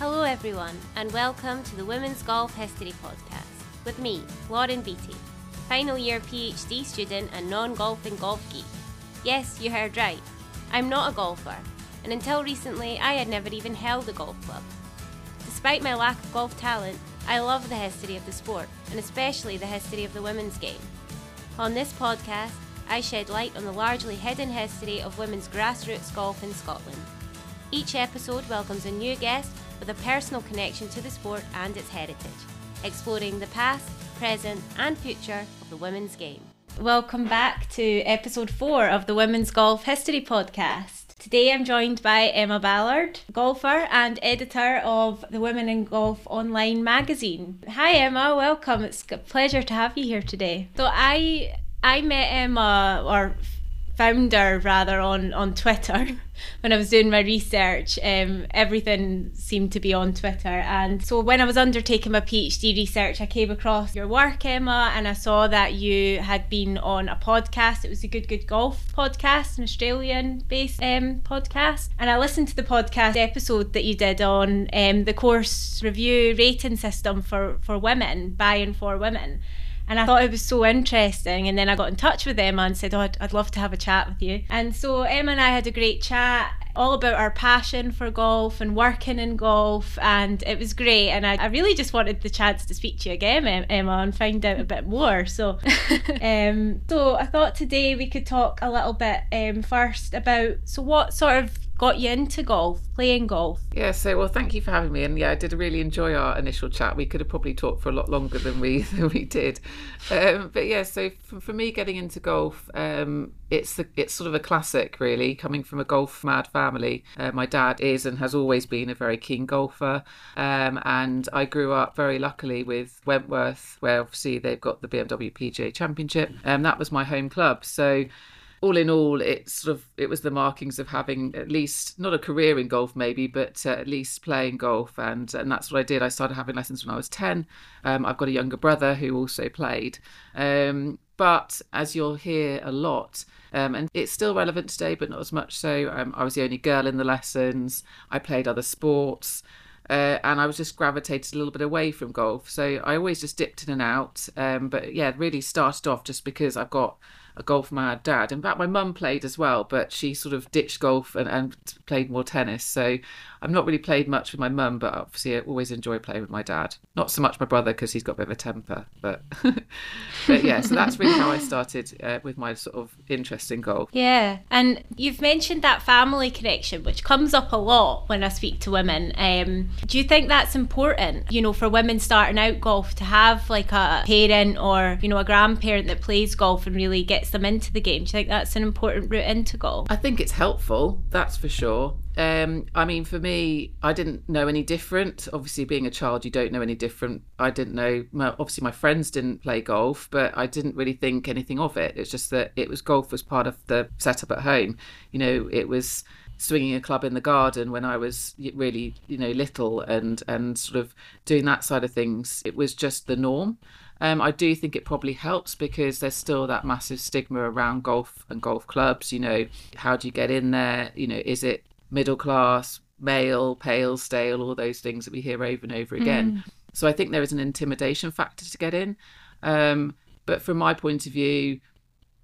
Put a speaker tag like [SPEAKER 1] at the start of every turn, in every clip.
[SPEAKER 1] everyone, and welcome to the Women's Golf History Podcast with me, Lauren Beattie, final year PhD student and non golfing golf geek. Yes, you heard right. I'm not a golfer, and until recently, I had never even held a golf club. Despite my lack of golf talent, I love the history of the sport, and especially the history of the women's game. On this podcast, I shed light on the largely hidden history of women's grassroots golf in Scotland. Each episode welcomes a new guest with a personal connection to the sport and its heritage, exploring the past, present, and future of the women's game. Welcome back to episode four of the Women's Golf History Podcast. Today I'm joined by Emma Ballard, golfer and editor of the Women and Golf Online magazine. Hi Emma, welcome. It's a pleasure to have you here today. So I I met Emma or found her rather on on Twitter when I was doing my research. Um, everything seemed to be on Twitter, and so when I was undertaking my PhD research, I came across your work, Emma, and I saw that you had been on a podcast. It was a Good Good Golf podcast, an Australian-based um, podcast, and I listened to the podcast episode that you did on um, the course review rating system for for women, by and for women and I thought it was so interesting. And then I got in touch with Emma and said, Oh, I'd, I'd love to have a chat with you. And so Emma and I had a great chat all about our passion for golf and working in golf and it was great and I, I really just wanted the chance to speak to you again Emma and find out a bit more so um, so I thought today we could talk a little bit um, first about so what sort of got you into golf, playing golf?
[SPEAKER 2] Yeah, so well, thank you for having me, and yeah, I did really enjoy our initial chat. We could have probably talked for a lot longer than we than we did, um, but yeah. So for, for, me, getting into golf, um, it's the, it's sort of a classic, really, coming from a golf mad family. Uh, my dad is and has always been a very keen golfer, um, and I grew up very luckily with Wentworth, where obviously they've got the BMW PGA Championship, and um, that was my home club. So all in all, it sort of it was the markings of having at least not a career in golf, maybe, but uh, at least playing golf, and and that's what I did. I started having lessons when I was ten. Um, I've got a younger brother who also played, um, but as you'll hear a lot. Um, and it's still relevant today, but not as much so. Um, I was the only girl in the lessons. I played other sports. Uh, and I was just gravitated a little bit away from golf. So I always just dipped in and out. Um, but yeah, really started off just because I've got a golf mad dad. In fact, my mum played as well, but she sort of ditched golf and, and played more tennis. So I've not really played much with my mum, but obviously I always enjoy playing with my dad. Not so much my brother because he's got a bit of a temper, but but yeah. So that's really how I started uh, with my sort of interest in golf.
[SPEAKER 1] Yeah, and you've mentioned that family connection, which comes up a lot when I speak to women. Um, do you think that's important? You know, for women starting out golf to have like a parent or you know a grandparent that plays golf and really gets them into the game. Do you think that's an important route into golf?
[SPEAKER 2] I think it's helpful, that's for sure. Um, I mean, for me, I didn't know any different. Obviously, being a child, you don't know any different. I didn't know. obviously, my friends didn't play golf, but I didn't really think anything of it. It's just that it was golf was part of the setup at home. You know, it was swinging a club in the garden when I was really, you know, little, and and sort of doing that side of things. It was just the norm. Um, I do think it probably helps because there's still that massive stigma around golf and golf clubs. You know, how do you get in there? You know, is it middle class, male, pale, stale, all those things that we hear over and over again. Mm. So I think there is an intimidation factor to get in. Um, but from my point of view,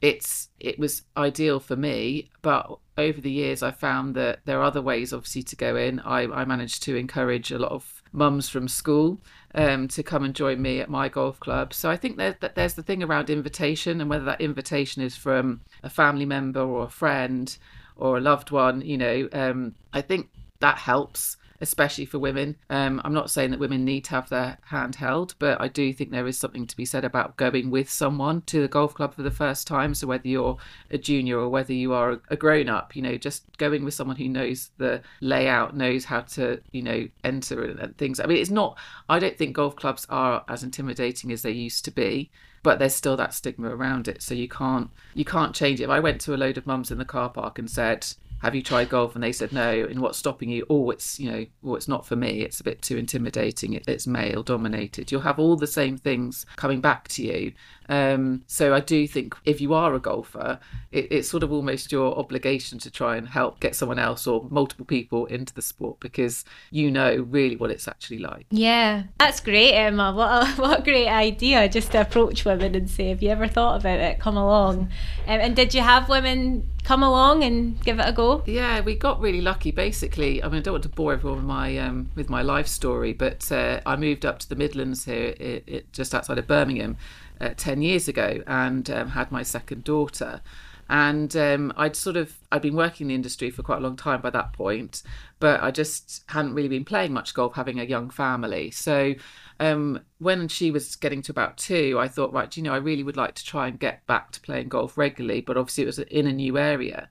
[SPEAKER 2] it's it was ideal for me. But over the years, I found that there are other ways, obviously, to go in. I, I managed to encourage a lot of mums from school um, to come and join me at my golf club. So I think that there's the thing around invitation and whether that invitation is from a family member or a friend or a loved one, you know, um, I think that helps especially for women. Um, I'm not saying that women need to have their hand held, but I do think there is something to be said about going with someone to the golf club for the first time. So whether you're a junior or whether you are a grown up, you know, just going with someone who knows the layout, knows how to, you know, enter and things. I mean, it's not. I don't think golf clubs are as intimidating as they used to be but there's still that stigma around it so you can't you can't change it if i went to a load of mums in the car park and said have you tried golf? And they said no. And what's stopping you? Oh, it's you know, oh, it's not for me. It's a bit too intimidating. It, it's male dominated. You'll have all the same things coming back to you. Um, so I do think if you are a golfer, it, it's sort of almost your obligation to try and help get someone else or multiple people into the sport because you know really what it's actually like.
[SPEAKER 1] Yeah, that's great, Emma. What a, what a great idea just to approach women and say, "Have you ever thought about it? Come along." Um, and did you have women come along and give it a go?
[SPEAKER 2] Yeah, we got really lucky. Basically, I mean, I don't want to bore everyone with my um, with my life story, but uh, I moved up to the Midlands here, it, it, just outside of Birmingham, uh, ten years ago, and um, had my second daughter. And um, I'd sort of I'd been working in the industry for quite a long time by that point, but I just hadn't really been playing much golf, having a young family. So um, when she was getting to about two, I thought, right, you know, I really would like to try and get back to playing golf regularly, but obviously it was in a new area.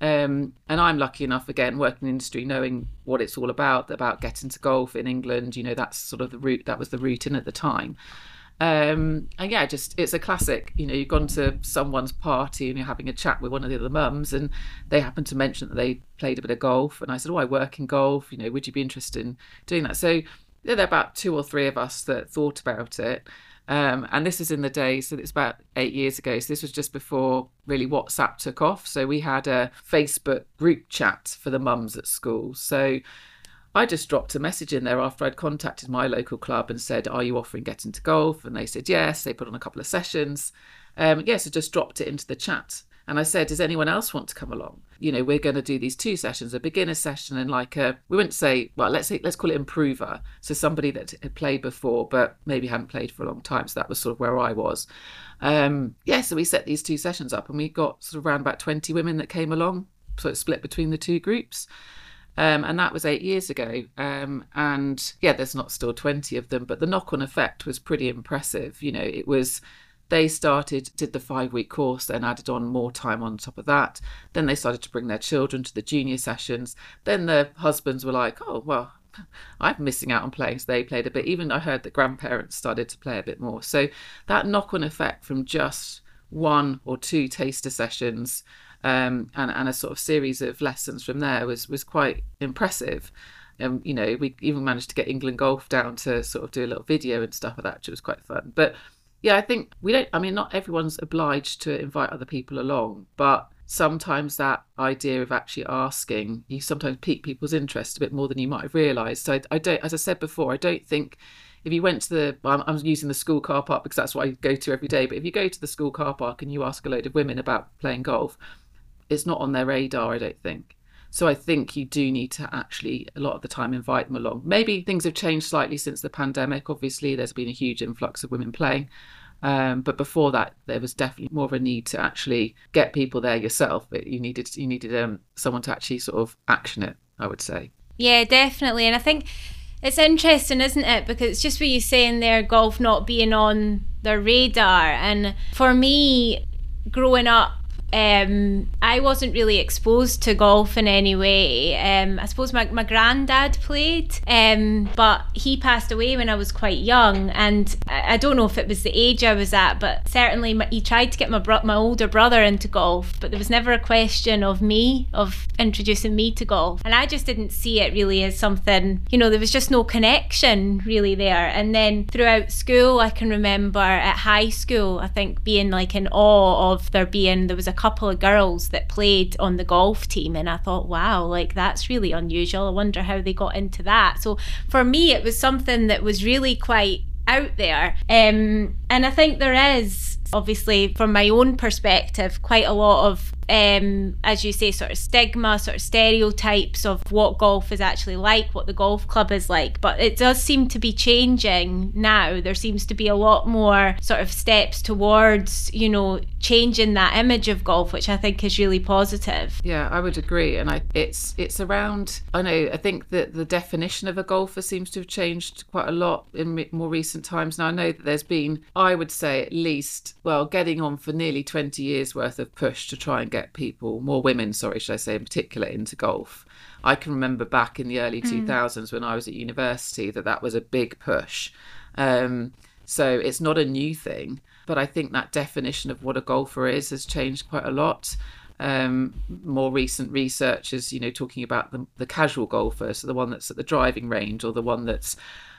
[SPEAKER 2] Um, and I'm lucky enough, again, working in the industry, knowing what it's all about, about getting to golf in England. You know, that's sort of the route, that was the route in at the time. Um, and yeah, just it's a classic. You know, you've gone to someone's party and you're having a chat with one of the other mums, and they happen to mention that they played a bit of golf. And I said, Oh, I work in golf. You know, would you be interested in doing that? So there are about two or three of us that thought about it. Um, and this is in the days, so it's about eight years ago. So this was just before really WhatsApp took off. So we had a Facebook group chat for the mums at school. So I just dropped a message in there after I'd contacted my local club and said, Are you offering getting to golf? And they said yes. They put on a couple of sessions. Um, yes, I just dropped it into the chat. And I said, Does anyone else want to come along? You know, we're going to do these two sessions, a beginner session and like a, we wouldn't say, well, let's say, let's call it improver. So somebody that had played before, but maybe hadn't played for a long time. So that was sort of where I was. Um, yeah, so we set these two sessions up and we got sort of around about 20 women that came along, so it's split between the two groups. Um, and that was eight years ago. Um, and yeah, there's not still 20 of them, but the knock on effect was pretty impressive. You know, it was they started, did the five week course, then added on more time on top of that. Then they started to bring their children to the junior sessions. Then their husbands were like, oh, well, I'm missing out on playing. So they played a bit. Even I heard that grandparents started to play a bit more. So that knock on effect from just one or two taster sessions um, and, and a sort of series of lessons from there was was quite impressive. And you know, we even managed to get England Golf down to sort of do a little video and stuff like that, which was quite fun. But yeah, I think we don't. I mean, not everyone's obliged to invite other people along, but sometimes that idea of actually asking you sometimes pique people's interest a bit more than you might have realised. So I, I don't, as I said before, I don't think if you went to the I'm, using the school car park because that's what I go to every day. But if you go to the school car park and you ask a load of women about playing golf, it's not on their radar, I don't think. So I think you do need to actually a lot of the time invite them along. Maybe things have changed slightly since the pandemic. Obviously, there's been a huge influx of women playing. Um, but before that, there was definitely more of a need to actually get people there yourself. You needed you needed um, someone to actually sort of action it. I would say.
[SPEAKER 1] Yeah, definitely, and I think it's interesting, isn't it? Because it's just what you're saying there, golf not being on their radar, and for me, growing up um, I wasn't really exposed to golf in any way. Um, I suppose my, my granddad played, um, but he passed away when I was quite young. And I, I, don't know if it was the age I was at, but certainly my, he tried to get my, bro- my older brother into golf, but there was never a question of me, of introducing me to golf. And I just didn't see it really as something, you know, there was just no connection really there. And then throughout school, I can remember at high school, I think being like in awe of there being, there was a couple of girls that played on the golf team and I thought, wow, like that's really unusual. I wonder how they got into that. So for me, it was something that was really quite out there. Um, and I think there is, obviously, from my own perspective, quite a lot of um, as you say, sort of stigma, sort of stereotypes of what golf is actually like, what the golf club is like. But it does seem to be changing now. There seems to be a lot more sort of steps towards, you know, changing that image of golf, which I think is really positive.
[SPEAKER 2] Yeah, I would agree. And I, it's it's around. I know. I think that the definition of a golfer seems to have changed quite a lot in more recent times. Now I know that there's been, I would say, at least, well, getting on for nearly 20 years worth of push to try and get get people, more women, sorry, should I say, in particular, into golf. I can remember back in the early mm. 2000s when I was at university that that was a big push. Um, so it's not a new thing, but I think that definition of what a golfer is has changed quite a lot. Um, more recent research is, you know, talking about the, the casual golfer, so the one that's at the driving range or the one that's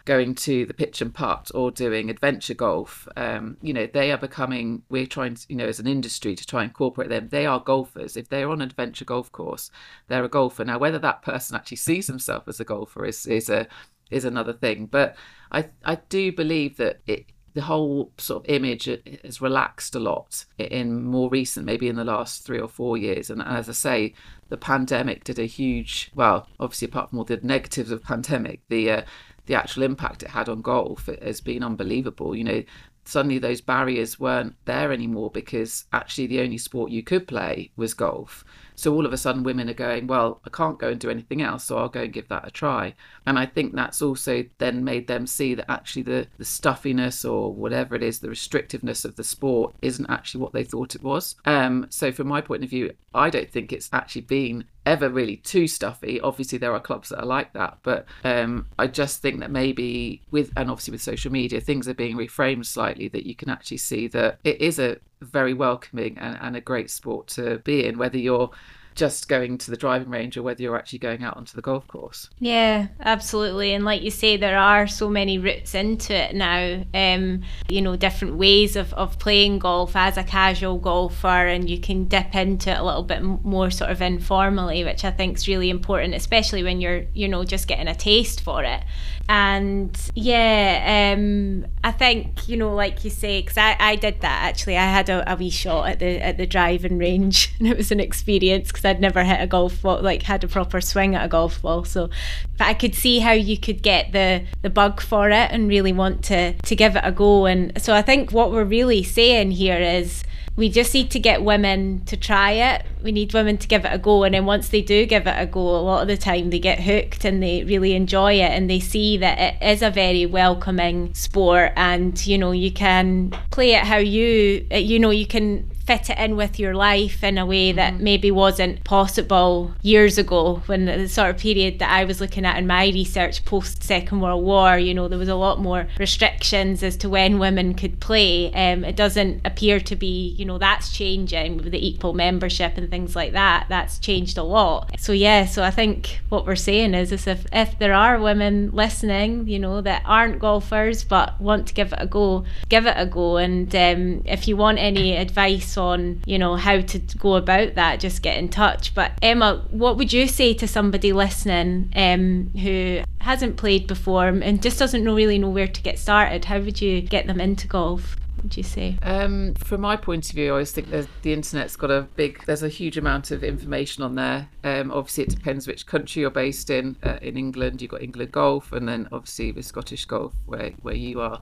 [SPEAKER 2] going to the pitch and putt or doing adventure golf. Um, you know, they are becoming, we're trying to, you know, as an industry to try and incorporate them. They are golfers. If they're on an adventure golf course, they're a golfer. Now, whether that person actually sees himself as a golfer is, is a, is another thing. But I, I do believe that it, the whole sort of image has relaxed a lot in more recent, maybe in the last three or four years. And as I say, the pandemic did a huge, well, obviously apart from all the negatives of pandemic, the uh, the actual impact it had on golf has been unbelievable. You know, suddenly those barriers weren't there anymore because actually the only sport you could play was golf. So all of a sudden, women are going, well, I can't go and do anything else, so I'll go and give that a try. And I think that's also then made them see that actually the, the stuffiness or whatever it is, the restrictiveness of the sport isn't actually what they thought it was. Um, so from my point of view, I don't think it's actually been ever really too stuffy. Obviously, there are clubs that are like that, but um, I just think that maybe with and obviously with social media, things are being reframed slightly. That you can actually see that it is a very welcoming and, and a great sport to be in, whether you're just going to the driving range or whether you're actually going out onto the golf course.
[SPEAKER 1] Yeah, absolutely. And like you say, there are so many routes into it now. Um, you know, different ways of, of playing golf as a casual golfer, and you can dip into it a little bit more sort of informally, which I think is really important, especially when you're, you know, just getting a taste for it and yeah um, i think you know like you say because I, I did that actually. I had a, a, wee shot at the at the driving range and it was an experience because i'd never hit a golf ball like had a proper swing at a golf ball. So but i could see how you could get the the bug for it and really want to to give it a go. And so i think what we're really saying here is we just need to get women to try it. We need women to give it a go. And then once they do give it a go, a lot of the time they get hooked and they really enjoy it and they see that it is a very welcoming sport and, you know, you can play it how you, you know, you can fit it in with your life in a way that mm-hmm. maybe wasn't possible years ago when the sort of period that I was looking at in my research post Second World War, you know, there was a lot more restrictions as to when women could play. Um, it doesn't appear to be, you know, that's changing with the equal membership and things like that. That's changed a lot. So yeah, so I think what we're saying is, is if, if there are women listening, you know, that aren't golfers but want to give it a go, give it a go. And um, if you want any advice on, you know, how to go about that, just get in touch. But Emma, what would you say to somebody listening um, who hasn't played before and just doesn't know, really know where to get started? How would you get them into golf? Would you say?
[SPEAKER 2] Um, from my point of view, I always think the internet's got a big, there's a huge amount of information on there. Um, obviously, it depends which country you're based in. Uh, in England, you've got England Golf, and then obviously the Scottish Golf, where, where you are.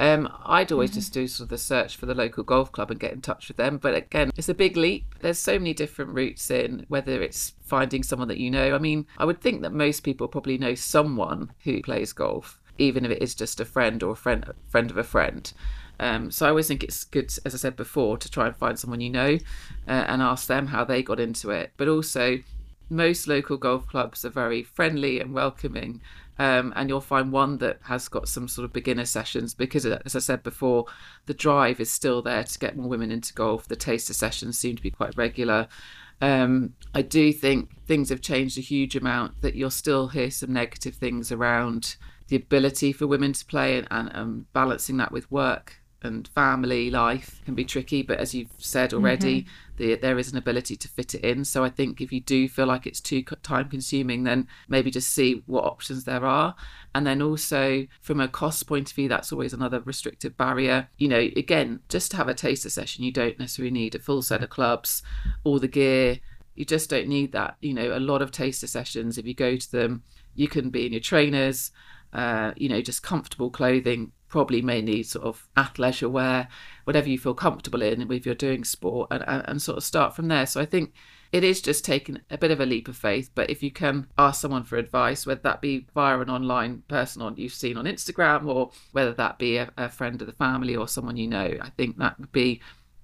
[SPEAKER 2] Um, I'd always mm-hmm. just do sort of the search for the local golf club and get in touch with them. But again, it's a big leap. There's so many different routes in, whether it's finding someone that you know. I mean, I would think that most people probably know someone who plays golf, even if it is just a friend or a friend, friend of a friend. Um, so I always think it's good, as I said before, to try and find someone you know uh, and ask them how they got into it. But also, most local golf clubs are very friendly and welcoming um, and you'll find one that has got some sort of beginner sessions because, uh, as I said before, the drive is still there to get more women into golf. The taster sessions seem to be quite regular. Um, I do think things have changed a huge amount. That you'll still hear some negative things around the ability for women to play and, and um, balancing that with work and family life can be tricky. But as you've said already, mm-hmm. the, there is an ability to fit it in. So I think if you do feel like it's too time consuming, then maybe just see what options there are. And then also from a cost point of view, that's always another restrictive barrier. You know, again, just to have a taster session, you don't necessarily need a full set of clubs, all the gear. You just don't need that. You know, a lot of taster sessions, if you go to them, you can be in your trainers. Uh, you know, just comfortable clothing, probably may need sort of athleisure wear, whatever you feel comfortable in if you're doing sport, and, and, and sort of start from there. So I think it is just taking a bit of a leap of faith. But if you can ask someone for advice, whether that be via an online person on you've seen on Instagram, or whether that be a, a friend of the family or someone you know, I think that would be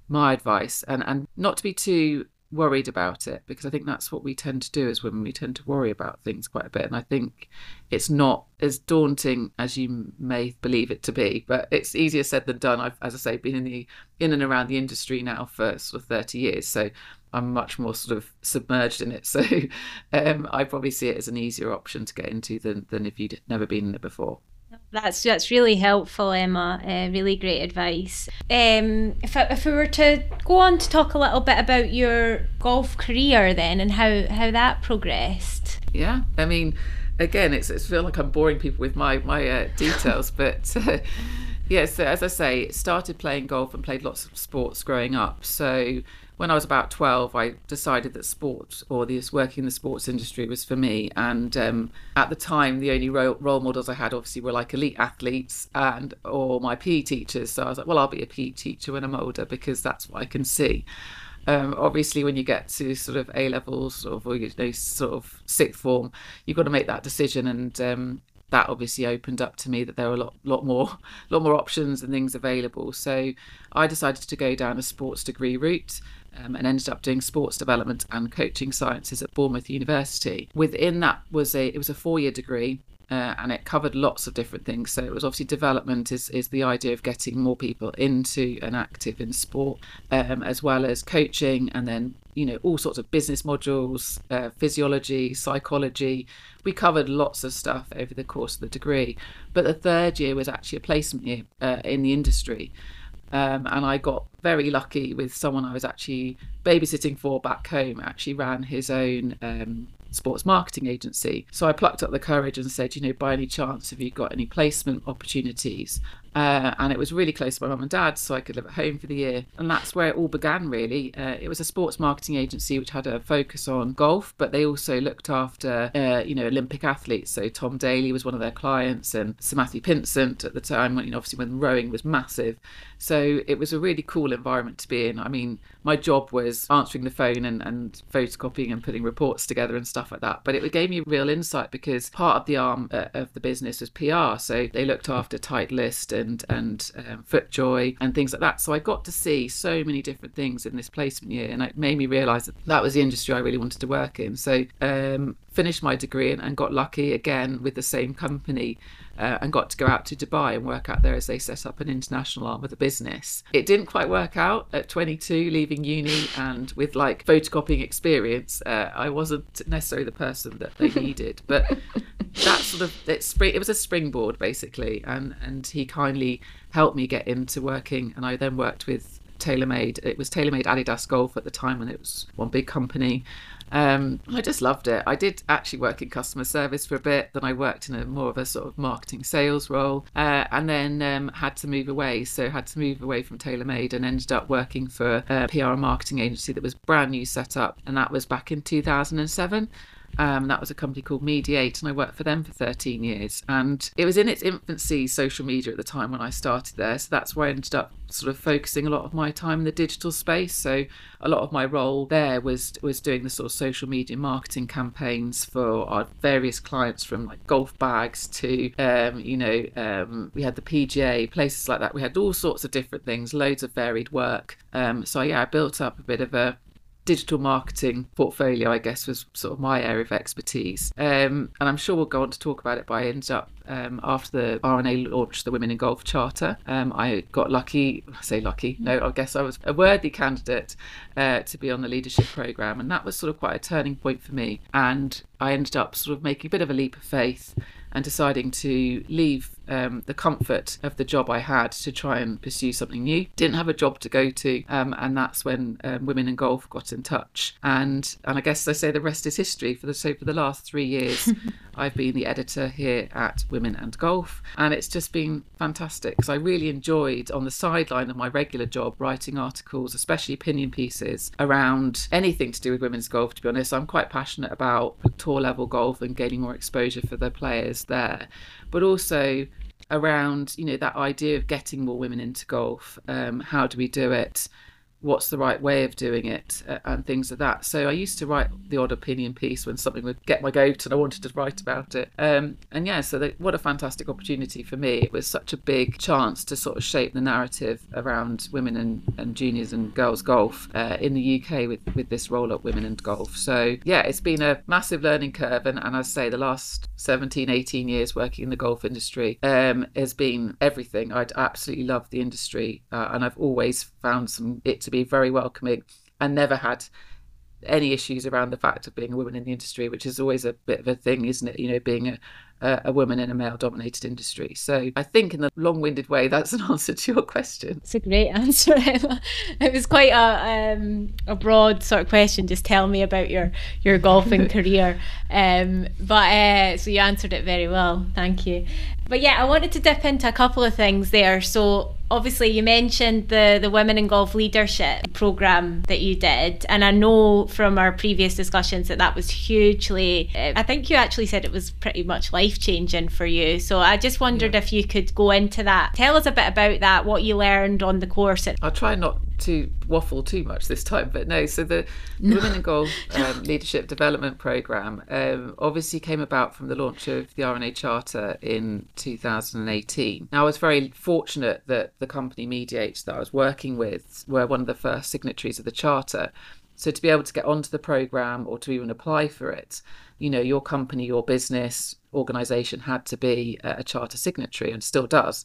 [SPEAKER 2] my advice. And and not to be too worried about it because I think that's what we tend to do as women. We tend to worry about things quite a bit. And I think it's not as daunting as you may believe it to be, but it's easier said than done. I've, as I say, been in the in and around the industry now for sort of 30 years. So I'm much more sort of submerged in it. So um, I probably see it as an easier option to get into than, than if you'd never been in it before.
[SPEAKER 1] That's that's really helpful, Emma. Uh, really great advice. Um, if I, if we were to go on to talk a little bit about your golf career then and how how that progressed.
[SPEAKER 2] Yeah, I mean, again, it's it's feel like I'm boring people with my my uh, details, but. Uh, yeah, so as I say, started playing golf and played lots of sports growing up. So when I was about 12, I decided that sport or this working in the sports industry was for me. And um, at the time, the only role, models I had obviously were like elite athletes and or my PE teachers. So I was like, well, I'll be a PE teacher when I'm older because that's what I can see. Um, obviously, when you get to sort of A levels or you know sort of sixth form, you've got to make that decision. And um, that obviously opened up to me that there were a lot, lot more, lot more options and things available. So I decided to go down a sports degree route um, and ended up doing sports development and coaching sciences at Bournemouth University. Within that was a it was a four year degree. Uh, and it covered lots of different things. So it was obviously development is, is the idea of getting more people into and active in sport, um, as well as coaching, and then you know all sorts of business modules, uh, physiology, psychology. We covered lots of stuff over the course of the degree. But the third year was actually a placement year uh, in the industry. Um, and I got very lucky with someone I was actually babysitting for back home, actually ran his own um, sports marketing agency. So I plucked up the courage and said, you know, by any chance, have you got any placement opportunities? Uh, and it was really close to my mum and dad, so I could live at home for the year. And that's where it all began, really. Uh, it was a sports marketing agency which had a focus on golf, but they also looked after, uh, you know, Olympic athletes. So Tom Daley was one of their clients, and Sir Matthew Pinsent at the time, when, you know, obviously when rowing was massive. So it was a really cool environment to be in. I mean, my job was answering the phone and, and photocopying and putting reports together and stuff like that. But it gave me real insight because part of the arm uh, of the business was PR. So they looked after Titleist and and and um, FootJoy and things like that. So I got to see so many different things in this placement year, and it made me realise that that was the industry I really wanted to work in. So um, finished my degree and, and, got lucky again with the same company. Uh, and got to go out to Dubai and work out there as they set up an international arm of the business. It didn't quite work out at 22, leaving uni and with like photocopying experience. Uh, I wasn't necessarily the person that they needed, but that sort of it, spring, it was a springboard basically, and and he kindly helped me get into working, and I then worked with TaylorMade. It was TaylorMade Adidas Golf at the time when it was one big company. Um, I just loved it. I did actually work in customer service for a bit. Then I worked in a more of a sort of marketing sales role, uh, and then um, had to move away. So had to move away from TaylorMade and ended up working for a PR and marketing agency that was brand new set up, and that was back in 2007. Um, that was a company called Mediate, and I worked for them for 13 years. And it was in its infancy, social media at the time when I started there. So that's where I ended up sort of focusing a lot of my time in the digital space. So a lot of my role there was was doing the sort of social media marketing campaigns for our various clients, from like golf bags to um, you know um, we had the PGA, places like that. We had all sorts of different things, loads of varied work. Um, so yeah, I built up a bit of a digital marketing portfolio, I guess, was sort of my area of expertise. Um, and I'm sure we'll go on to talk about it, but I ended up, um, after the R&A launched the Women in Golf Charter, um, I got lucky, I say lucky, no, I guess I was a worthy candidate uh, to be on the leadership programme. And that was sort of quite a turning point for me. And I ended up sort of making a bit of a leap of faith and deciding to leave um, the comfort of the job I had to try and pursue something new. Didn't have a job to go to, um, and that's when um, Women and Golf got in touch. And and I guess I say the rest is history. For the so for the last three years, I've been the editor here at Women and Golf, and it's just been fantastic because I really enjoyed on the sideline of my regular job writing articles, especially opinion pieces around anything to do with women's golf. To be honest, I'm quite passionate about tour level golf and gaining more exposure for the players there, but also around you know that idea of getting more women into golf. Um, how do we do it? What's the right way of doing it uh, and things like that. So I used to write the odd opinion piece when something would get my goat and I wanted to write about it. Um, and yeah, so what a fantastic opportunity for me. It was such a big chance to sort of shape the narrative around women and, and juniors and girls golf uh, in the UK with, with this roll up women and golf. So yeah, it's been a massive learning curve. And, and I say the last 17, 18 years working in the golf industry um, has been everything. I'd absolutely love the industry uh, and I've always found some it to be very welcoming and never had any issues around the fact of being a woman in the industry, which is always a bit of a thing, isn't it? You know, being a, a, woman in a male dominated industry. So I think, in the long winded way, that's an answer to your question.
[SPEAKER 1] It's a great answer, Emma. It was quite a, um, a broad sort of question. Just tell me about your, your golfing career. Um, but uh, so you answered it very well. Thank you. But yeah, I wanted to dip into a couple of things there. So obviously you mentioned the the women in golf leadership program that you did and i know from our previous discussions that that was hugely uh, i think you actually said it was pretty much life changing for you so i just wondered yeah. if you could go into that tell us a bit about that what you learned on the course
[SPEAKER 2] i'll try not to waffle too much this time, but no. So the no. Women in Golf um, Leadership Development Program um, obviously came about from the launch of the R&A Charter in 2018. Now I was very fortunate that the company Mediate that I was working with were one of the first signatories of the charter. So to be able to get onto the program or to even apply for it, you know, your company, your business, organization had to be a charter signatory and still does.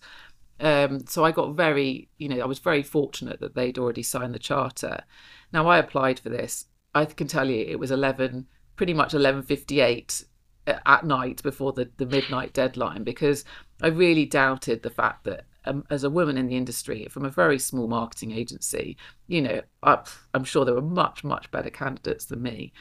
[SPEAKER 2] Um, so I got very, you know, I was very fortunate that they'd already signed the charter. Now I applied for this. I can tell you it was 11, pretty much 11:58 uh, at night before the, the midnight deadline because I really doubted the fact that um, as a woman in the industry from a very small marketing agency, you know, I, I'm sure there were much, much better candidates than me.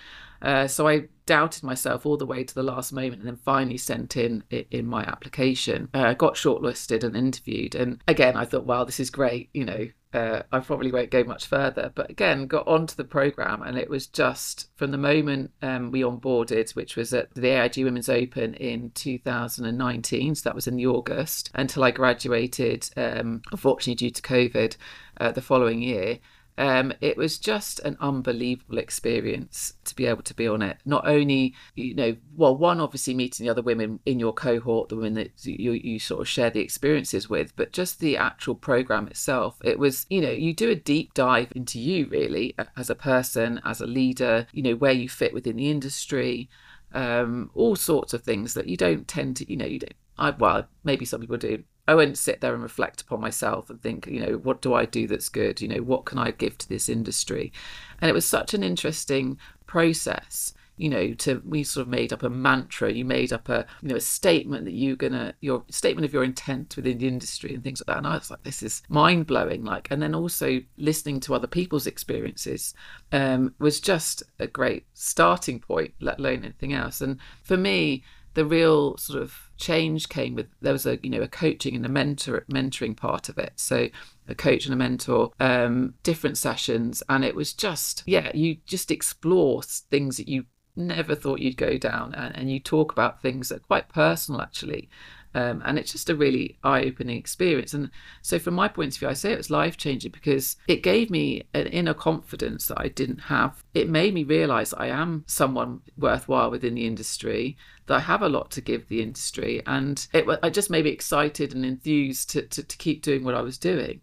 [SPEAKER 2] Uh, so I doubted myself all the way to the last moment and then finally sent in in my application. Uh, got shortlisted and interviewed. And again, I thought, wow, this is great. You know, uh, I probably won't go much further. But again, got onto the program, and it was just from the moment um, we onboarded, which was at the AIG Women's Open in 2019, so that was in the August, until I graduated, um, unfortunately due to COVID, uh, the following year. Um, it was just an unbelievable experience to be able to be on it. Not only, you know, well, one, obviously meeting the other women in your cohort, the women that you, you sort of share the experiences with, but just the actual program itself. It was, you know, you do a deep dive into you really as a person, as a leader, you know, where you fit within the industry, um, all sorts of things that you don't tend to, you know, you don't. I, well, maybe some people do. I won't sit there and reflect upon myself and think, you know, what do I do that's good? You know, what can I give to this industry? And it was such an interesting process you know to we sort of made up a mantra you made up a you know a statement that you're gonna your statement of your intent within the industry and things like that and i was like this is mind-blowing like and then also listening to other people's experiences um, was just a great starting point let alone anything else and for me the real sort of change came with there was a you know a coaching and a mentor mentoring part of it. So a coach and a mentor um different sessions. And it was just yeah you just explore things that you never thought you'd go down. And, and you talk about things that are quite personal actually um, and it's just a really eye-opening experience. And so from my point of view i say it was life-changing because it gave me an inner confidence that i didn't have. It made me realize i am someone worthwhile within the industry that i have a lot to give the industry. And it, it just made me excited and enthused to, to, to keep doing what i was doing.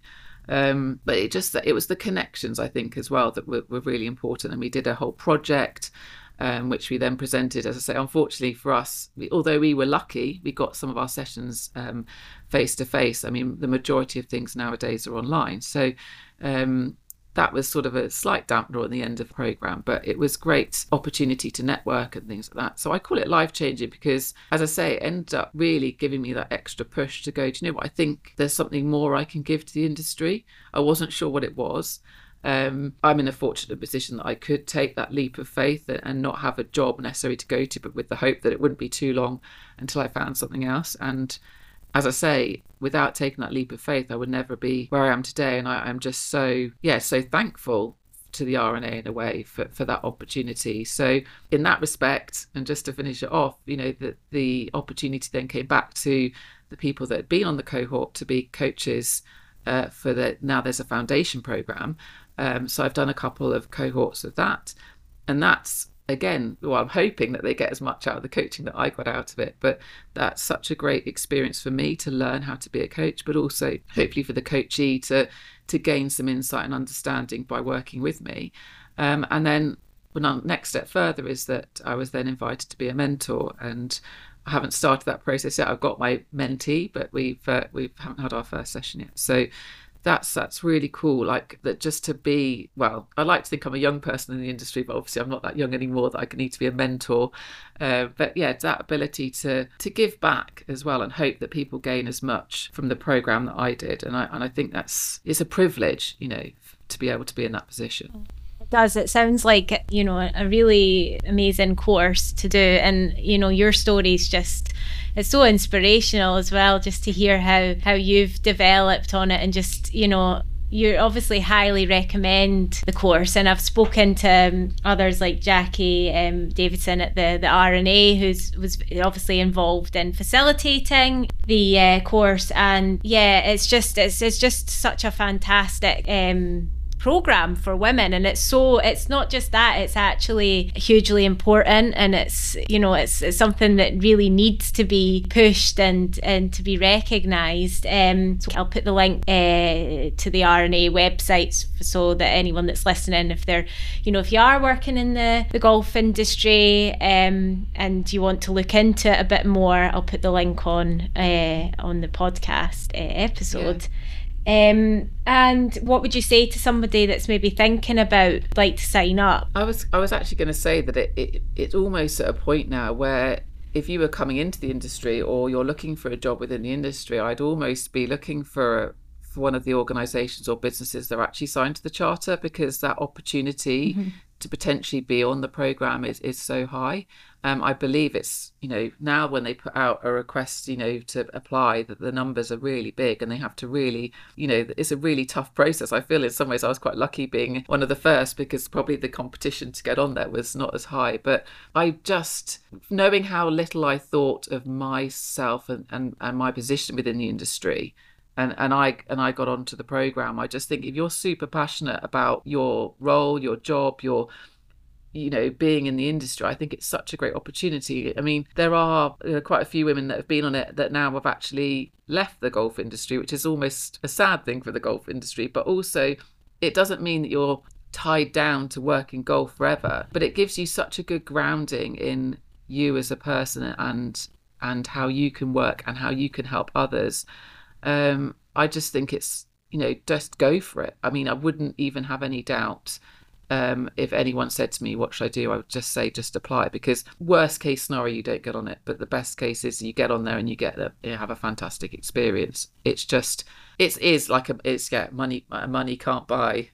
[SPEAKER 2] Um, but it just it was the connections I think as well that were, were really important, and we did a whole project um, which we then presented. As I say, unfortunately for us, we, although we were lucky, we got some of our sessions face to face. I mean, the majority of things nowadays are online. So um, that was sort of a slight dampener at the end of the program, but it was great opportunity to network and things like that. So I call it life changing because, as I say, it ended up really giving me that extra push to go. Do you know what? I think there's something more I can give to the industry. I wasn't sure what it was. Um, I'm in a fortunate position that I could take that leap of faith and not have a job necessarily to go to, but with the hope that it wouldn't be too long until I found something else. And as I say, without taking that leap of faith, I would never be where I am today. And I, am just so, yeah, so thankful to the R&A in a way for, for that opportunity. So in that respect, and just to finish it off, you know, the, the opportunity then came back to the people that had been on the cohort to be coaches uh, for the now there's a foundation program um, so I've done a couple of cohorts of that. And that's, again, well, I'm hoping that they get as much out of the coaching that I got out of it. But that's such a great experience for me to learn how to be a coach, but also hopefully for the coachee to, to gain some insight and understanding by working with me. Um, and then the next step further is that I was then invited to be a mentor and I haven't started that process yet. I've got my mentee, but we've uh, we haven't had our first session yet. So that's that's really cool. Like that, just to be well. I like to think I'm a young person in the industry, but obviously I'm not that young anymore. That I need to be a mentor. Uh, but yeah, that ability to to give back as well, and hope that people gain as much from the program that I did. And I and I think that's it's a privilege, you know, to be able to be in that position
[SPEAKER 1] does. It sounds like, you know, a really amazing course to do. And, you know, your story's just it's so inspirational as well, just to hear how how you've developed on it and just, you know, you obviously highly recommend the course and I've spoken to um, others like Jackie um, Davidson at the, the R&A who's was obviously involved in facilitating the uh, course and yeah it's just it's, it's just such a fantastic um, program for women. And it's so it's not just that it's actually hugely important. And it's you know it's, it's something that really needs to be pushed and and to be recognized um so I'll put the link uh, to the R&A websites so that anyone that's listening if they're you know if you are working in the the golf industry um and you want to look into it a bit more I'll put the link on uh, on the podcast uh, episode. Yeah. Um, and what would you say to somebody that's maybe thinking about like to sign up?
[SPEAKER 2] I was I was actually going to say that it, it it's almost at a point now where if you were coming into the industry or you're looking for a job within the industry, I'd almost be looking for for one of the organisations or businesses that are actually signed to the charter because that opportunity mm-hmm. To potentially be on the program is is so high. Um, I believe it's you know now when they put out a request you know to apply that the numbers are really big and they have to really you know it's a really tough process. I feel in some ways I was quite lucky being one of the first because probably the competition to get on there was not as high. But I just knowing how little I thought of myself and, and, and my position within the industry and and I and I got onto the program. I just think if you're super passionate about your role, your job, your you know, being in the industry, I think it's such a great opportunity. I mean, there are uh, quite a few women that have been on it that now have actually left the golf industry, which is almost a sad thing for the golf industry. But also, it doesn't mean that you're tied down to work in golf forever, but it gives you such a good grounding in you as a person and and how you can work and how you can help others. Um, I just think it's you know just go for it. I mean, I wouldn't even have any doubt um, if anyone said to me, What should I do? I would just say, Just apply because, worst case scenario, you don't get on it. But the best case is you get on there and you get a, you have a fantastic experience. It's just, it is like a, it's, yeah, money, money can't buy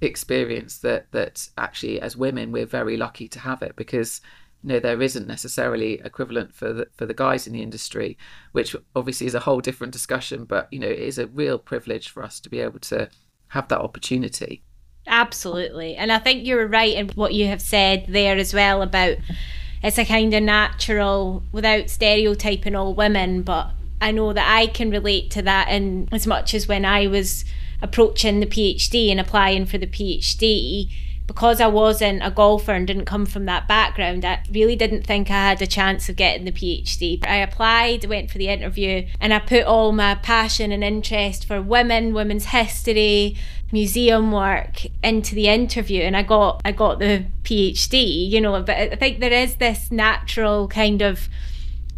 [SPEAKER 2] experience that, that actually, as women, we're very lucky to have it because, know, there isn't necessarily equivalent for the, for the guys in the industry, which obviously is a whole different discussion. But, you know, it is a real privilege for us to be able to have that opportunity.
[SPEAKER 1] Absolutely. And I think you're right in what you have said there as well about it's a kind of natural, without stereotyping all women, but I know that I can relate to that in as much as when I was approaching the PhD and applying for the PhD because I wasn't a golfer and didn't come from that background, I really didn't think I had a chance of getting the PhD. I applied, went for the interview, and I put all my passion and interest for women, women's history, museum work into the interview and I got I got the PhD, you know, but I think there is this natural kind of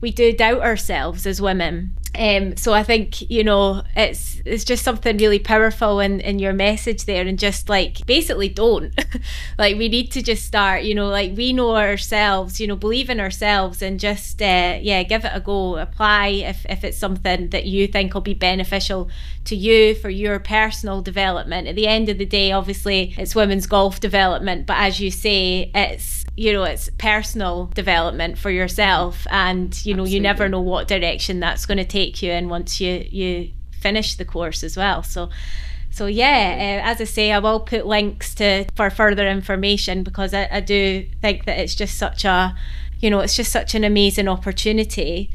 [SPEAKER 1] we do doubt ourselves as women um, so I think you know it's it's just something really powerful in in your message there, and just like basically don't like we need to just start. You know, like we know ourselves. You know, believe in ourselves, and just uh, yeah, give it a go. Apply if if it's something that you think will be beneficial to you for your personal development. At the end of the day, obviously it's women's golf development, but as you say, it's you know it's personal development for yourself, and you know Absolutely. you never know what direction that's going to take take you in once you you finish the course as well. So so yeah, uh, as I say, I will put links to for further information because I, I do think that it's just such a, you know, it's just such an amazing opportunity.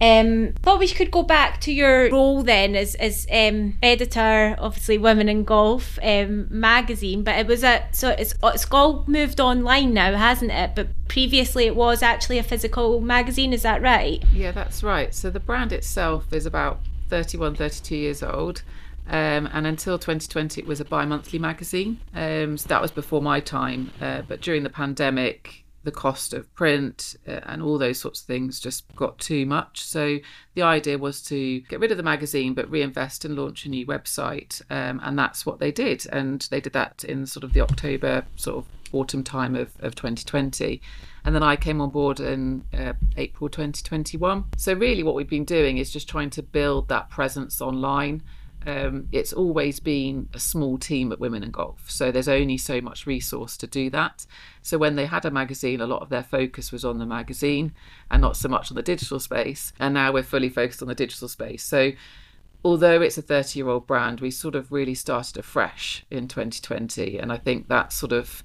[SPEAKER 1] Um, thought we could go back to your role then as as um, editor, obviously Women and Golf um, magazine, but it was a so it's it's all moved online now, hasn't it? But previously it was actually a physical magazine. Is that right?
[SPEAKER 2] Yeah, that's right. So the brand itself is about 31, 32 years old. Um, and until 2020, it was a bi monthly magazine. Um, so that was before my time. Uh, but during the pandemic, the cost of print uh, and all those sorts of things just got too much. So the idea was to get rid of the magazine but reinvest and launch a new website. Um, and that's what they did. And they did that in sort of the October sort of autumn time of, of 2020. And then I came on board in uh, April 2021. So, really, what we've been doing is just trying to build that presence online um, it's always been a small team at Women and Golf. So there's only so much resource to do that. So when they had a magazine, a lot of their focus was on the magazine and not so much on the digital space. And now we're fully focused on the digital space. So although it's a 30 year old brand, we sort of really started afresh in 2020. And I think that sort of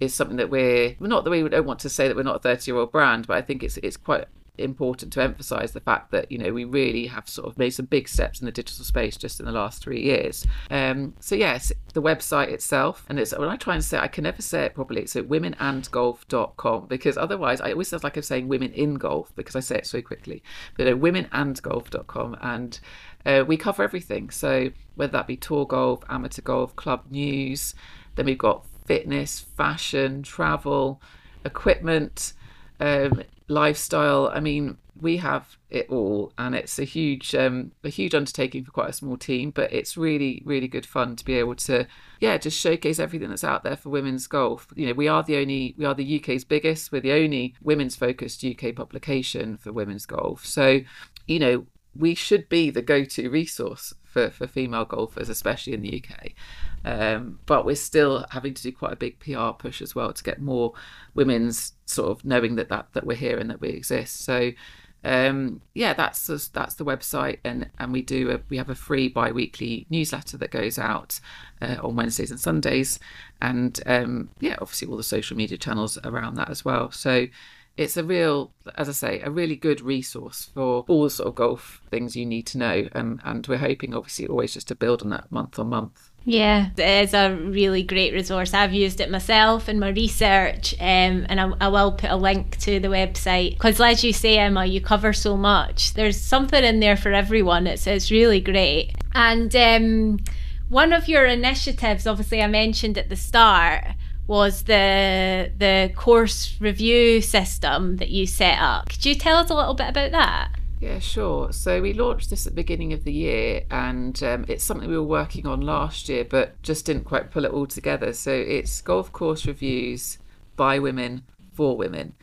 [SPEAKER 2] is something that we're not that we don't want to say that we're not a 30 year old brand, but I think it's it's quite important to emphasize the fact that you know we really have sort of made some big steps in the digital space just in the last three years. Um, so yes the website itself and it's when i try and say i can never say it properly so womenandgolf.com because otherwise i always sound like i'm saying women in golf because i say it so quickly but no, womenandgolf.com and uh, we cover everything. So whether that be tour golf amateur golf club news then we've got fitness fashion travel equipment um, lifestyle. I mean, we have it all, and it's a huge, um, a huge undertaking for quite a small team. But it's really, really good fun to be able to, yeah, just showcase everything that's out there for women's golf. You know, we are the only, we are the UK's biggest, we're the only women's focused UK publication for women's golf. So, you know, we should be the go-to resource for, for female golfers, especially in the UK. Um, but we're still having to do quite a big PR push as well to get more women's sort of knowing that that, that we're here and that we exist. So um, yeah, that's that's the website, and and we do a, we have a free bi-weekly newsletter that goes out uh, on Wednesdays and Sundays, and um, yeah, obviously all the social media channels around that as well. So it's a real, as I say, a really good resource for all the sort of golf things you need to know, and and we're hoping obviously always just to build on that month on month.
[SPEAKER 1] Yeah, it is a really great resource. I've used it myself in my research, um, and I, I, will put a link to the website because, as you say, Emma, you cover so much. There's something in there for everyone. It's it's really great. And um, one of your initiatives, obviously, I mentioned at the start, was the the course review system that you set up. Could you tell us a little bit about that?
[SPEAKER 2] Yeah, sure. So we launched this at the beginning of the year, and um, it's something we were working on last year, but just didn't quite pull it all together. So it's golf course reviews by women for women.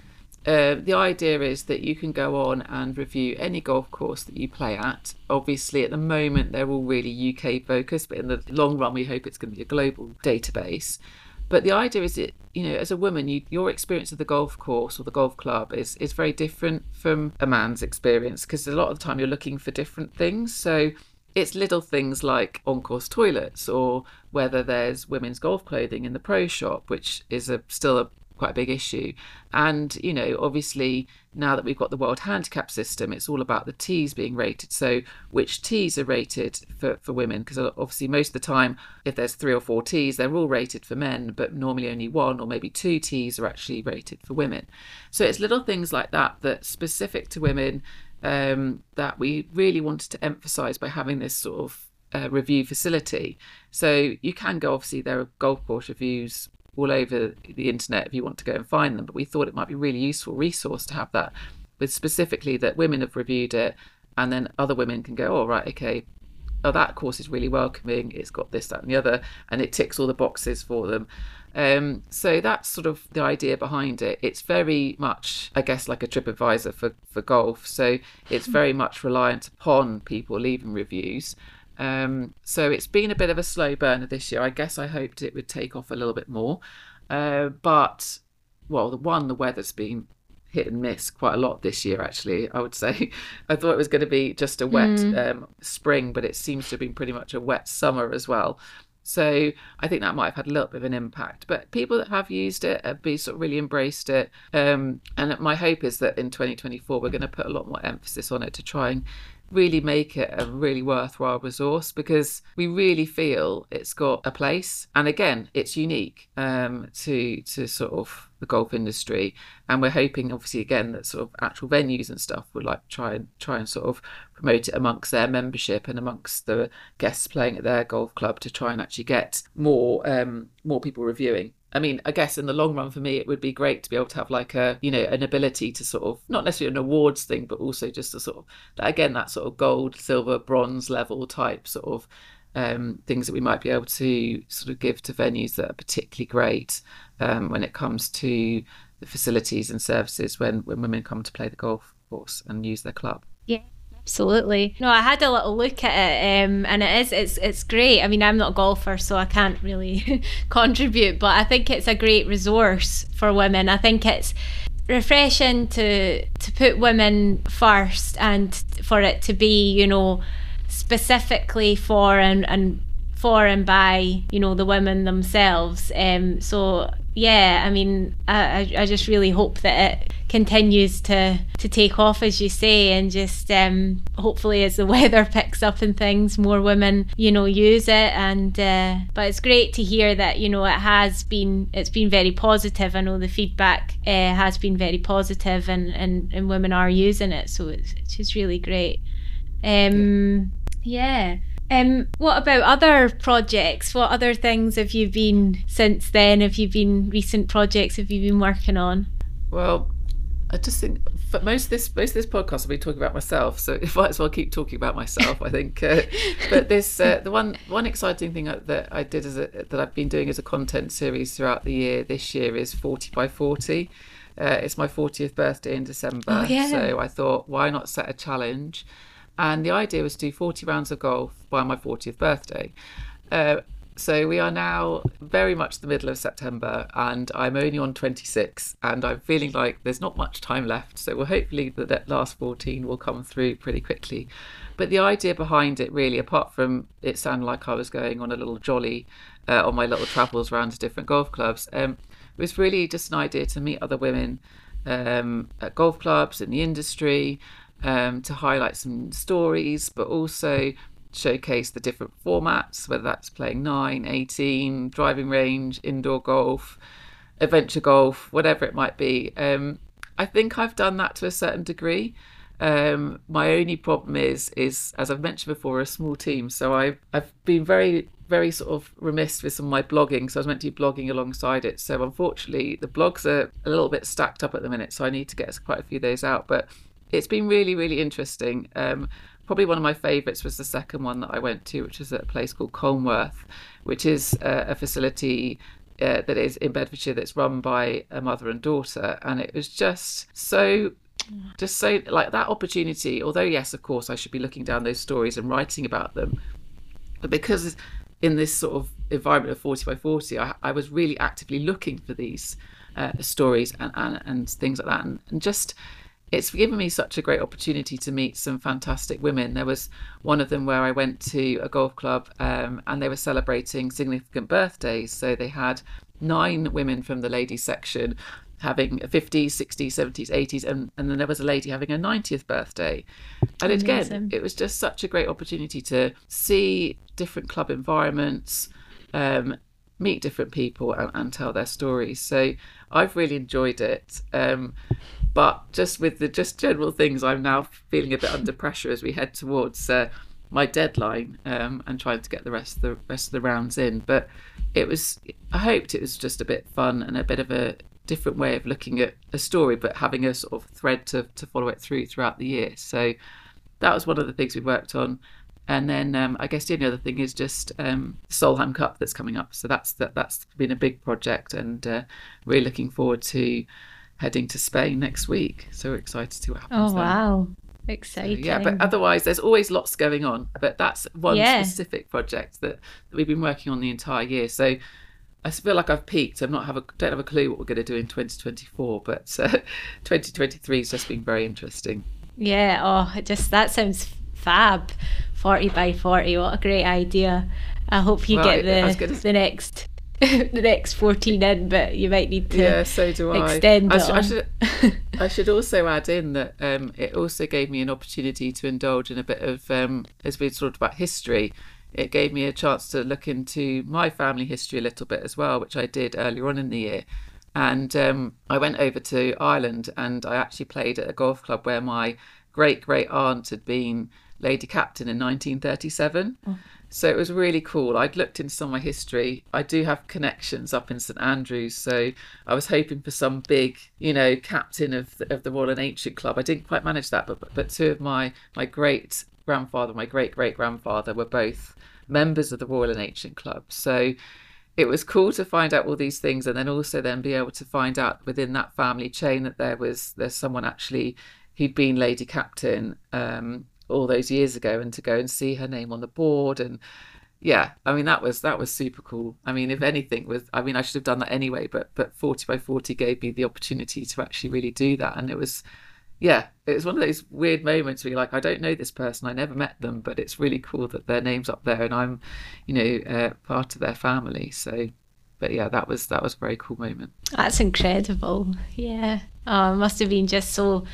[SPEAKER 2] Uh, the idea is that you can go on and review any golf course that you play at. Obviously, at the moment, they're all really UK focused, but in the long run, we hope it's going to be a global database. But the idea is that you know, as a woman, you, your experience of the golf course or the golf club is is very different from a man's experience because a lot of the time you're looking for different things. So it's little things like on course toilets or whether there's women's golf clothing in the pro shop, which is a still a quite a big issue. And, you know, obviously now that we've got the world handicap system, it's all about the tees being rated. So which tees are rated for, for women? Because obviously most of the time, if there's three or four tees, they're all rated for men, but normally only one or maybe two tees are actually rated for women. So it's little things like that that specific to women um, that we really wanted to emphasize by having this sort of uh, review facility. So you can go, obviously, there are golf course reviews all over the internet if you want to go and find them. But we thought it might be a really useful resource to have that, with specifically that women have reviewed it, and then other women can go, oh right, okay, oh that course is really welcoming. It's got this, that, and the other, and it ticks all the boxes for them. Um, so that's sort of the idea behind it. It's very much, I guess, like a TripAdvisor for for golf. So it's very much reliant upon people leaving reviews. Um, so it's been a bit of a slow burner this year. I guess I hoped it would take off a little bit more. Uh, but, well, the one, the weather's been hit and miss quite a lot this year, actually, I would say. I thought it was going to be just a wet mm. um, spring, but it seems to have been pretty much a wet summer as well. So I think that might have had a little bit of an impact. But people that have used it have been sort of really embraced it. Um, and my hope is that in 2024 we're going to put a lot more emphasis on it to try and really make it a really worthwhile resource because we really feel it's got a place and again it's unique um, to to sort of the golf industry and we're hoping obviously again that sort of actual venues and stuff would like try and try and sort of promote it amongst their membership and amongst the guests playing at their golf club to try and actually get more um, more people reviewing I mean, I guess in the long run for me, it would be great to be able to have like a, you know, an ability to sort of not necessarily an awards thing, but also just a sort of, again, that sort of gold, silver, bronze level type sort of um, things that we might be able to sort of give to venues that are particularly great um, when it comes to the facilities and services when, when women come to play the golf course and use their club.
[SPEAKER 1] Yeah, absolutely. No, I had a little look at it, um, and it is it's it's great. I mean, I'm not a golfer, so I can't really contribute, but I think it's a great resource for women. I think it's refreshing to to put women first and for it to be, you know, specifically for and and for and by you know the women themselves. Um, so yeah, I mean, I, I just really hope that it continues to to take off, as you say, and just um, hopefully as the weather picks up and things, more women, you know, use it. And uh, but it's great to hear that you know it has been it's been very positive. I know the feedback uh, has been very positive, and, and and women are using it, so it's, it's just really great. Um, yeah. Um, what about other projects? What other things have you been since then? Have you been recent projects have you been working on?
[SPEAKER 2] Well, I just think for most of this most of this podcast I'll be talking about myself, so if I might as well keep talking about myself. I think, uh, but this uh, the one one exciting thing that I did as a, that I've been doing as a content series throughout the year this year is forty by forty. Uh, it's my 40th birthday in December,
[SPEAKER 1] oh, yeah.
[SPEAKER 2] so I thought, why not set a challenge? And the idea was to do 40 rounds of golf by my 40th birthday. Uh, so we are now very much the middle of September, and I'm only on 26, and I'm feeling like there's not much time left. So well, hopefully the, that last 14 will come through pretty quickly. But the idea behind it, really, apart from it sounded like I was going on a little jolly uh, on my little travels around to different golf clubs, um, was really just an idea to meet other women um, at golf clubs in the industry um, to highlight some stories, but also showcase the different formats, whether that's playing 9, 18, driving range, indoor golf, adventure golf, whatever it might be. Um, I think I've done that to a certain degree. Um, my only problem is, is as I've mentioned before, a small team. So I've I've been very very sort of remiss with some of my blogging. So I was meant to be blogging alongside it. So unfortunately, the blogs are a little bit stacked up at the minute. So I need to get quite a few of those out. But it's been really, really interesting. Um, probably one of my favourites was the second one that I went to, which is at a place called Colmworth, which is uh, a facility uh, that is in Bedfordshire that's run by a mother and daughter, and it was just so. Just so like that opportunity, although yes, of course, I should be looking down those stories and writing about them, but because in this sort of environment of 40 by 40, I, I was really actively looking for these uh, stories and, and, and things like that. And, and just it's given me such a great opportunity to meet some fantastic women. There was one of them where I went to a golf club um, and they were celebrating significant birthdays. So they had nine women from the ladies section having 50s, 60s, 70s, 80s, and, and then there was a lady having a 90th birthday. And it, again, it was just such a great opportunity to see different club environments, um, meet different people, and, and, tell their stories. So I've really enjoyed it. Um, but just with the just general things, I'm now feeling a bit under pressure as we head towards uh, my deadline um, and trying to get the rest of the rest of the rounds in. But it was, I hoped it was just a bit fun and a bit of a different way of looking at a story, but having a sort of thread to to follow it through throughout the year. So that was one of the things we worked on. And then um, I guess the only other thing is just um, Solheim Cup that's coming up. So that's that, that's been a big project, and uh, really looking forward to heading to Spain next week. So we're excited to see what happens.
[SPEAKER 1] Oh, wow. Exciting.
[SPEAKER 2] So, yeah, but otherwise, there's always lots going on. But that's one yeah. specific project that, that we've been working on the entire year. So I feel like I've peaked. I'm not have a don't have a clue what we're going to do in 2024, but uh, 2023 has just been very interesting.
[SPEAKER 1] Yeah. Oh, it just that sounds fab. 40 by 40. What a great idea. I hope you well, get the the next the next 14 in, but you might need to yeah, so do I. extend I, sh- I
[SPEAKER 2] should, I should also add in that um, it also gave me an opportunity to indulge in a bit of, um, as we talked about history, it gave me a chance to look into my family history a little bit as well, which I did earlier on in the year. And um, I went over to Ireland and I actually played at a golf club where my great great aunt had been lady captain in 1937. Oh. So it was really cool. I'd looked into some of my history. I do have connections up in St Andrews, so I was hoping for some big, you know, captain of the, of the Royal and Ancient Club. I didn't quite manage that, but but two of my my great grandfather, my great great grandfather, were both members of the Royal and Ancient Club. So it was cool to find out all these things and then also then be able to find out within that family chain that there was there's someone actually who'd been lady captain um, all those years ago and to go and see her name on the board and yeah i mean that was that was super cool i mean if anything was i mean i should have done that anyway but but 40 by 40 gave me the opportunity to actually really do that and it was yeah, it was one of those weird moments where you're like, I don't know this person, I never met them, but it's really cool that their name's up there and I'm, you know, uh, part of their family. So, but yeah, that was that was a very cool moment.
[SPEAKER 1] That's incredible. Yeah, oh, it must have been just so.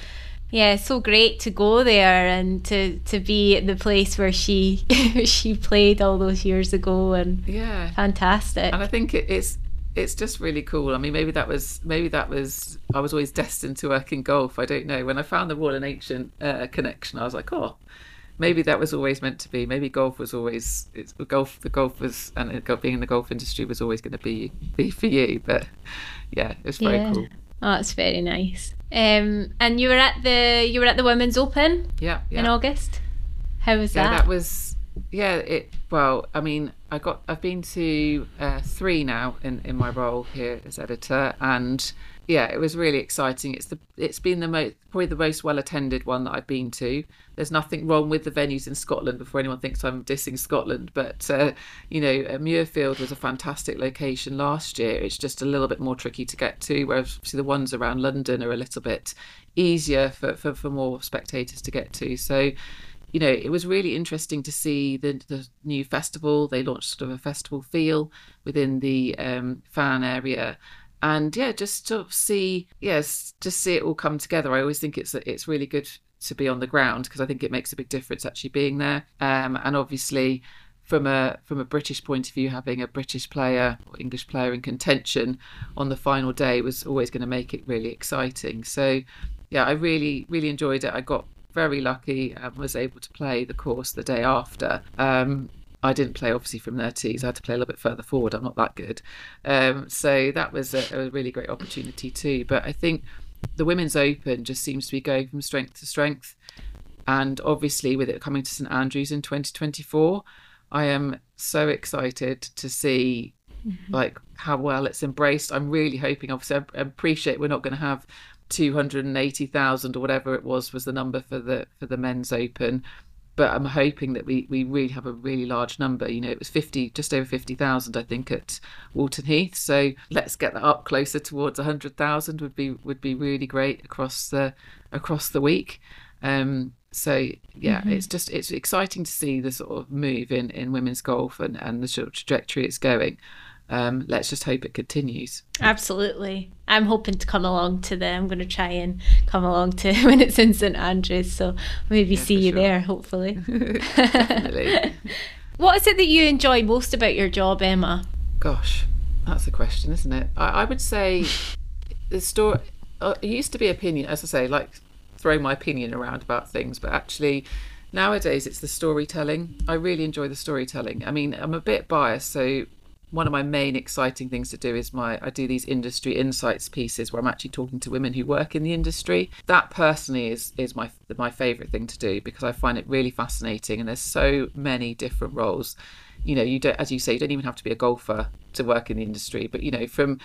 [SPEAKER 1] Yeah, so great to go there and to, to be at the place where she she played all those years ago and
[SPEAKER 2] yeah,
[SPEAKER 1] fantastic.
[SPEAKER 2] And I think it, it's it's just really cool. I mean, maybe that was maybe that was I was always destined to work in golf. I don't know. When I found the Royal and Ancient uh, connection, I was like, oh, maybe that was always meant to be. Maybe golf was always it's golf. The golf was and it, being in the golf industry was always going to be be for you. But yeah, it's very yeah. cool.
[SPEAKER 1] Oh, that's very nice. Um, and you were at the you were at the Women's Open.
[SPEAKER 2] Yeah, yeah.
[SPEAKER 1] In August. How was that?
[SPEAKER 2] yeah,
[SPEAKER 1] that?
[SPEAKER 2] That was yeah. It well, I mean, I got I've been to uh, three now in in my role here as editor, and yeah, it was really exciting. It's the it's been the most probably the most well attended one that I've been to. There's nothing wrong with the venues in Scotland before anyone thinks I'm dissing Scotland, but uh, you know, uh, Muirfield was a fantastic location last year. It's just a little bit more tricky to get to, whereas obviously the ones around London are a little bit easier for for, for more spectators to get to. So you know, it was really interesting to see the, the new festival. They launched sort of a festival feel within the um, fan area. And yeah, just to see, yes, just see it all come together. I always think it's it's really good to be on the ground because I think it makes a big difference actually being there. Um, and obviously, from a from a British point of view, having a British player or English player in contention on the final day was always going to make it really exciting. So, yeah, I really really enjoyed it. I got very lucky and was able to play the course the day after. Um, I didn't play obviously from their tees. I had to play a little bit further forward. I'm not that good. Um, so that was a, a, really great opportunity too. But I think the Women's Open just seems to be going from strength to strength. And obviously, with it coming to St Andrews in 2024, I am so excited to see mm-hmm. like how well it's embraced. I'm really hoping, obviously, I appreciate we're not going to have 280,000 or whatever it was was the number for the for the men's open but I'm hoping that we, we really have a really large number. You know, it was 50, just over 50,000, I think, at Walton Heath. So let's get that up closer towards 100,000 would be would be really great across the across the week. Um, so yeah, mm-hmm. it's just it's exciting to see the sort of move in in women's golf and and the sort of trajectory it's going um, let's just hope it continues.
[SPEAKER 1] Absolutely. I'm hoping to come along to the, I'm going to try and come along to when it's in St Andrews. So maybe yeah, see you sure. there, hopefully. What is it that you enjoy most about your job, Emma?
[SPEAKER 2] Gosh, that's a question, isn't it? I, I would say the story, uh, it used to be opinion, as I say, like throw my opinion around about things, but actually, nowadays it's the storytelling. I really enjoy the storytelling. I mean, I'm a bit biased, so one of my main exciting things to do is my I do these industry insights pieces where I'm actually talking to women who work in the industry. That personally is is my my favorite thing to do because I find it really fascinating and there's so many different roles. You know, you don't as you say you don't even have to be a golfer to work in the industry, but you know, from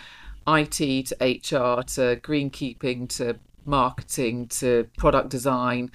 [SPEAKER 2] IT to HR to greenkeeping to marketing to product design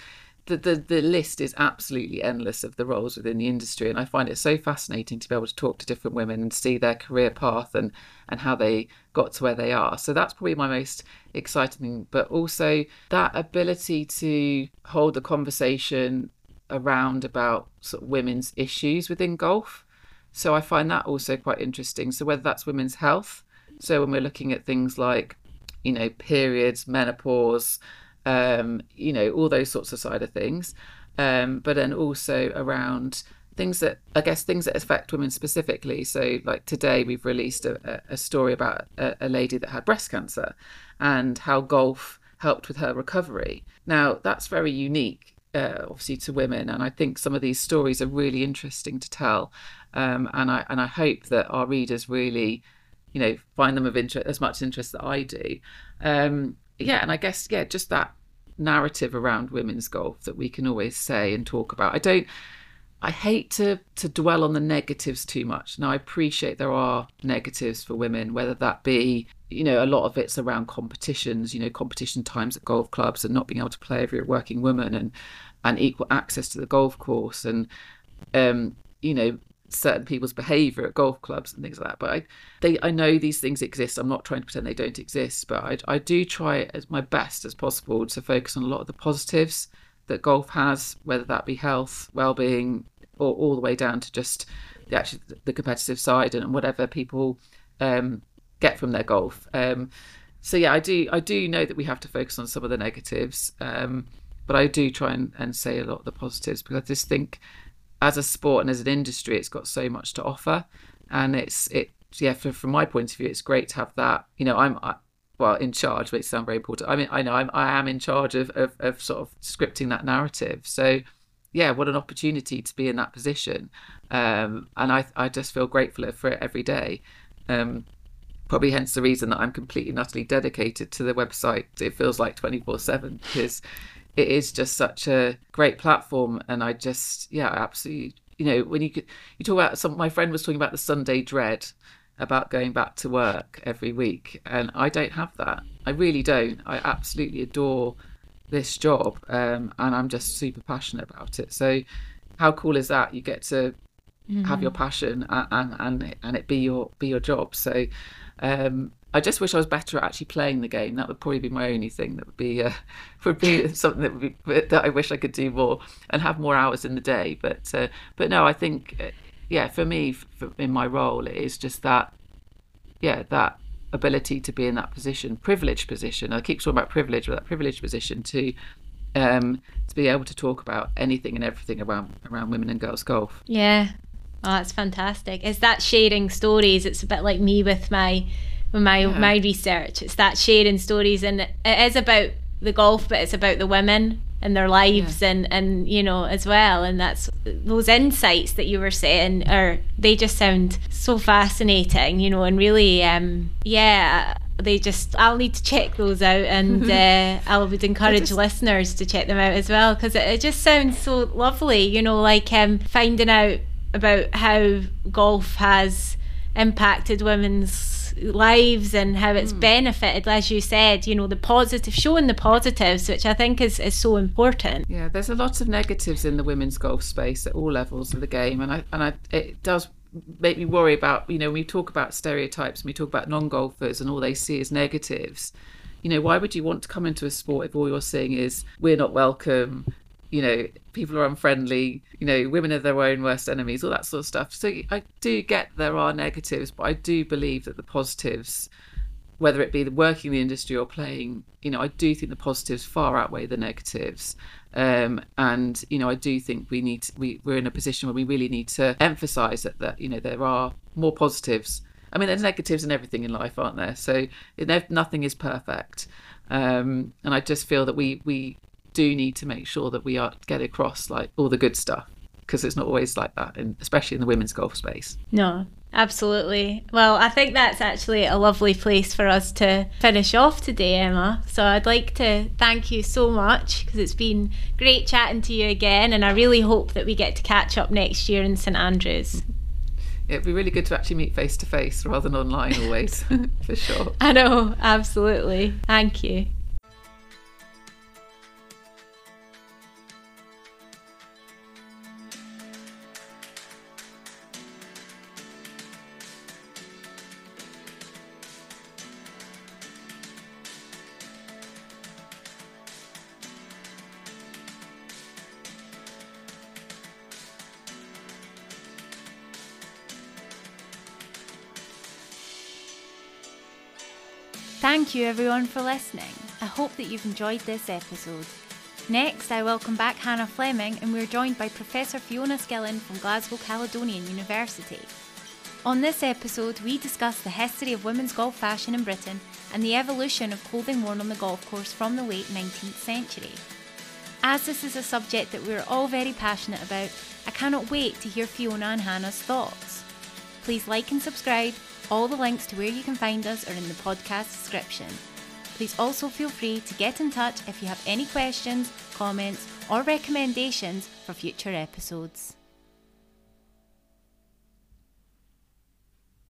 [SPEAKER 2] the, the, the list is absolutely endless of the roles within the industry and i find it so fascinating to be able to talk to different women and see their career path and and how they got to where they are. So that's probably my most exciting thing but also that ability to hold the conversation around about sort of women's issues within golf. So i find that also quite interesting. So whether that's women's health so when we're looking at things like you know periods menopause um, you know, all those sorts of side of things. Um, but then also around things that I guess things that affect women specifically. So, like today, we've released a, a story about a, a, lady that had breast cancer and how golf helped with her recovery. Now, that's very unique uh, obviously to women, and I think some of these stories are really interesting to tell. Um, and I and I hope that our readers really, you know, find them of interest as much interest that I do. Um, yeah, and I guess yeah, just that narrative around women's golf that we can always say and talk about. I don't. I hate to to dwell on the negatives too much. Now I appreciate there are negatives for women, whether that be you know a lot of it's around competitions, you know competition times at golf clubs and not being able to play if you're a working woman and and equal access to the golf course and um, you know certain people's behaviour at golf clubs and things like that. But I, they, I know these things exist. I'm not trying to pretend they don't exist, but I, I do try as my best as possible to focus on a lot of the positives that golf has, whether that be health, well-being, or all the way down to just the actually the competitive side and whatever people um, get from their golf. Um, so yeah, I do I do know that we have to focus on some of the negatives, um, but I do try and, and say a lot of the positives because I just think as a sport and as an industry, it's got so much to offer, and it's it yeah. For, from my point of view, it's great to have that. You know, I'm I, well in charge, it sounds very important. I mean, I know I'm I am in charge of, of of sort of scripting that narrative. So yeah, what an opportunity to be in that position, um, and I I just feel grateful for it every day. Um, probably hence the reason that I'm completely and utterly dedicated to the website. It feels like 24 7 because it is just such a great platform. And I just, yeah, absolutely, you know, when you you talk about some, my friend was talking about the Sunday dread about going back to work every week. And I don't have that. I really don't. I absolutely adore this job. Um, and I'm just super passionate about it. So, how cool is that? You get to mm-hmm. have your passion and, and, and, and it be your, be your job. So, um, I just wish I was better at actually playing the game. That would probably be my only thing. That would be uh, would be something that would be, that I wish I could do more and have more hours in the day. But uh, but no, I think uh, yeah, for me, for, in my role, it is just that yeah that ability to be in that position, privileged position. I keep talking about privilege, but that privileged position to um, to be able to talk about anything and everything around around women and girls golf.
[SPEAKER 1] Yeah, Oh, that's fantastic. It's that sharing stories. It's a bit like me with my my yeah. my research. It's that sharing stories, and it is about the golf, but it's about the women and their lives, yeah. and and you know as well. And that's those insights that you were saying are they just sound so fascinating, you know, and really, um, yeah. They just, I'll need to check those out, and uh, I would encourage just, listeners to check them out as well because it, it just sounds so lovely, you know, like um, finding out about how golf has impacted women's lives and how it's mm. benefited as you said you know the positive showing the positives which i think is, is so important
[SPEAKER 2] yeah there's a lot of negatives in the women's golf space at all levels of the game and i and i it does make me worry about you know when we talk about stereotypes and we talk about non-golfers and all they see is negatives you know why would you want to come into a sport if all you're seeing is we're not welcome you know, people are unfriendly, you know, women are their own worst enemies, all that sort of stuff. So I do get there are negatives, but I do believe that the positives, whether it be working in the industry or playing, you know, I do think the positives far outweigh the negatives. Um, and you know, I do think we need to, we we're in a position where we really need to emphasise that that you know there are more positives. I mean, there's negatives in everything in life, aren't there? So nothing is perfect. Um, and I just feel that we we do need to make sure that we are get across like all the good stuff because it's not always like that, in, especially in the women's golf space.
[SPEAKER 1] No, absolutely. Well, I think that's actually a lovely place for us to finish off today, Emma. So I'd like to thank you so much because it's been great chatting to you again, and I really hope that we get to catch up next year in St Andrews.
[SPEAKER 2] It'd be really good to actually meet face to face rather than online always, for sure.
[SPEAKER 1] I know, absolutely. Thank you. Thank you everyone for listening. I hope that you've enjoyed this episode. Next, I welcome back Hannah Fleming, and we're joined by Professor Fiona Skillen from Glasgow Caledonian University. On this episode, we discuss the history of women's golf fashion in Britain and the evolution of clothing worn on the golf course from the late 19th century. As this is a subject that we're all very passionate about, I cannot wait to hear Fiona and Hannah's thoughts. Please like and subscribe. All the links to where you can find us are in the podcast description. Please also feel free to get in touch if you have any questions, comments, or recommendations for future episodes.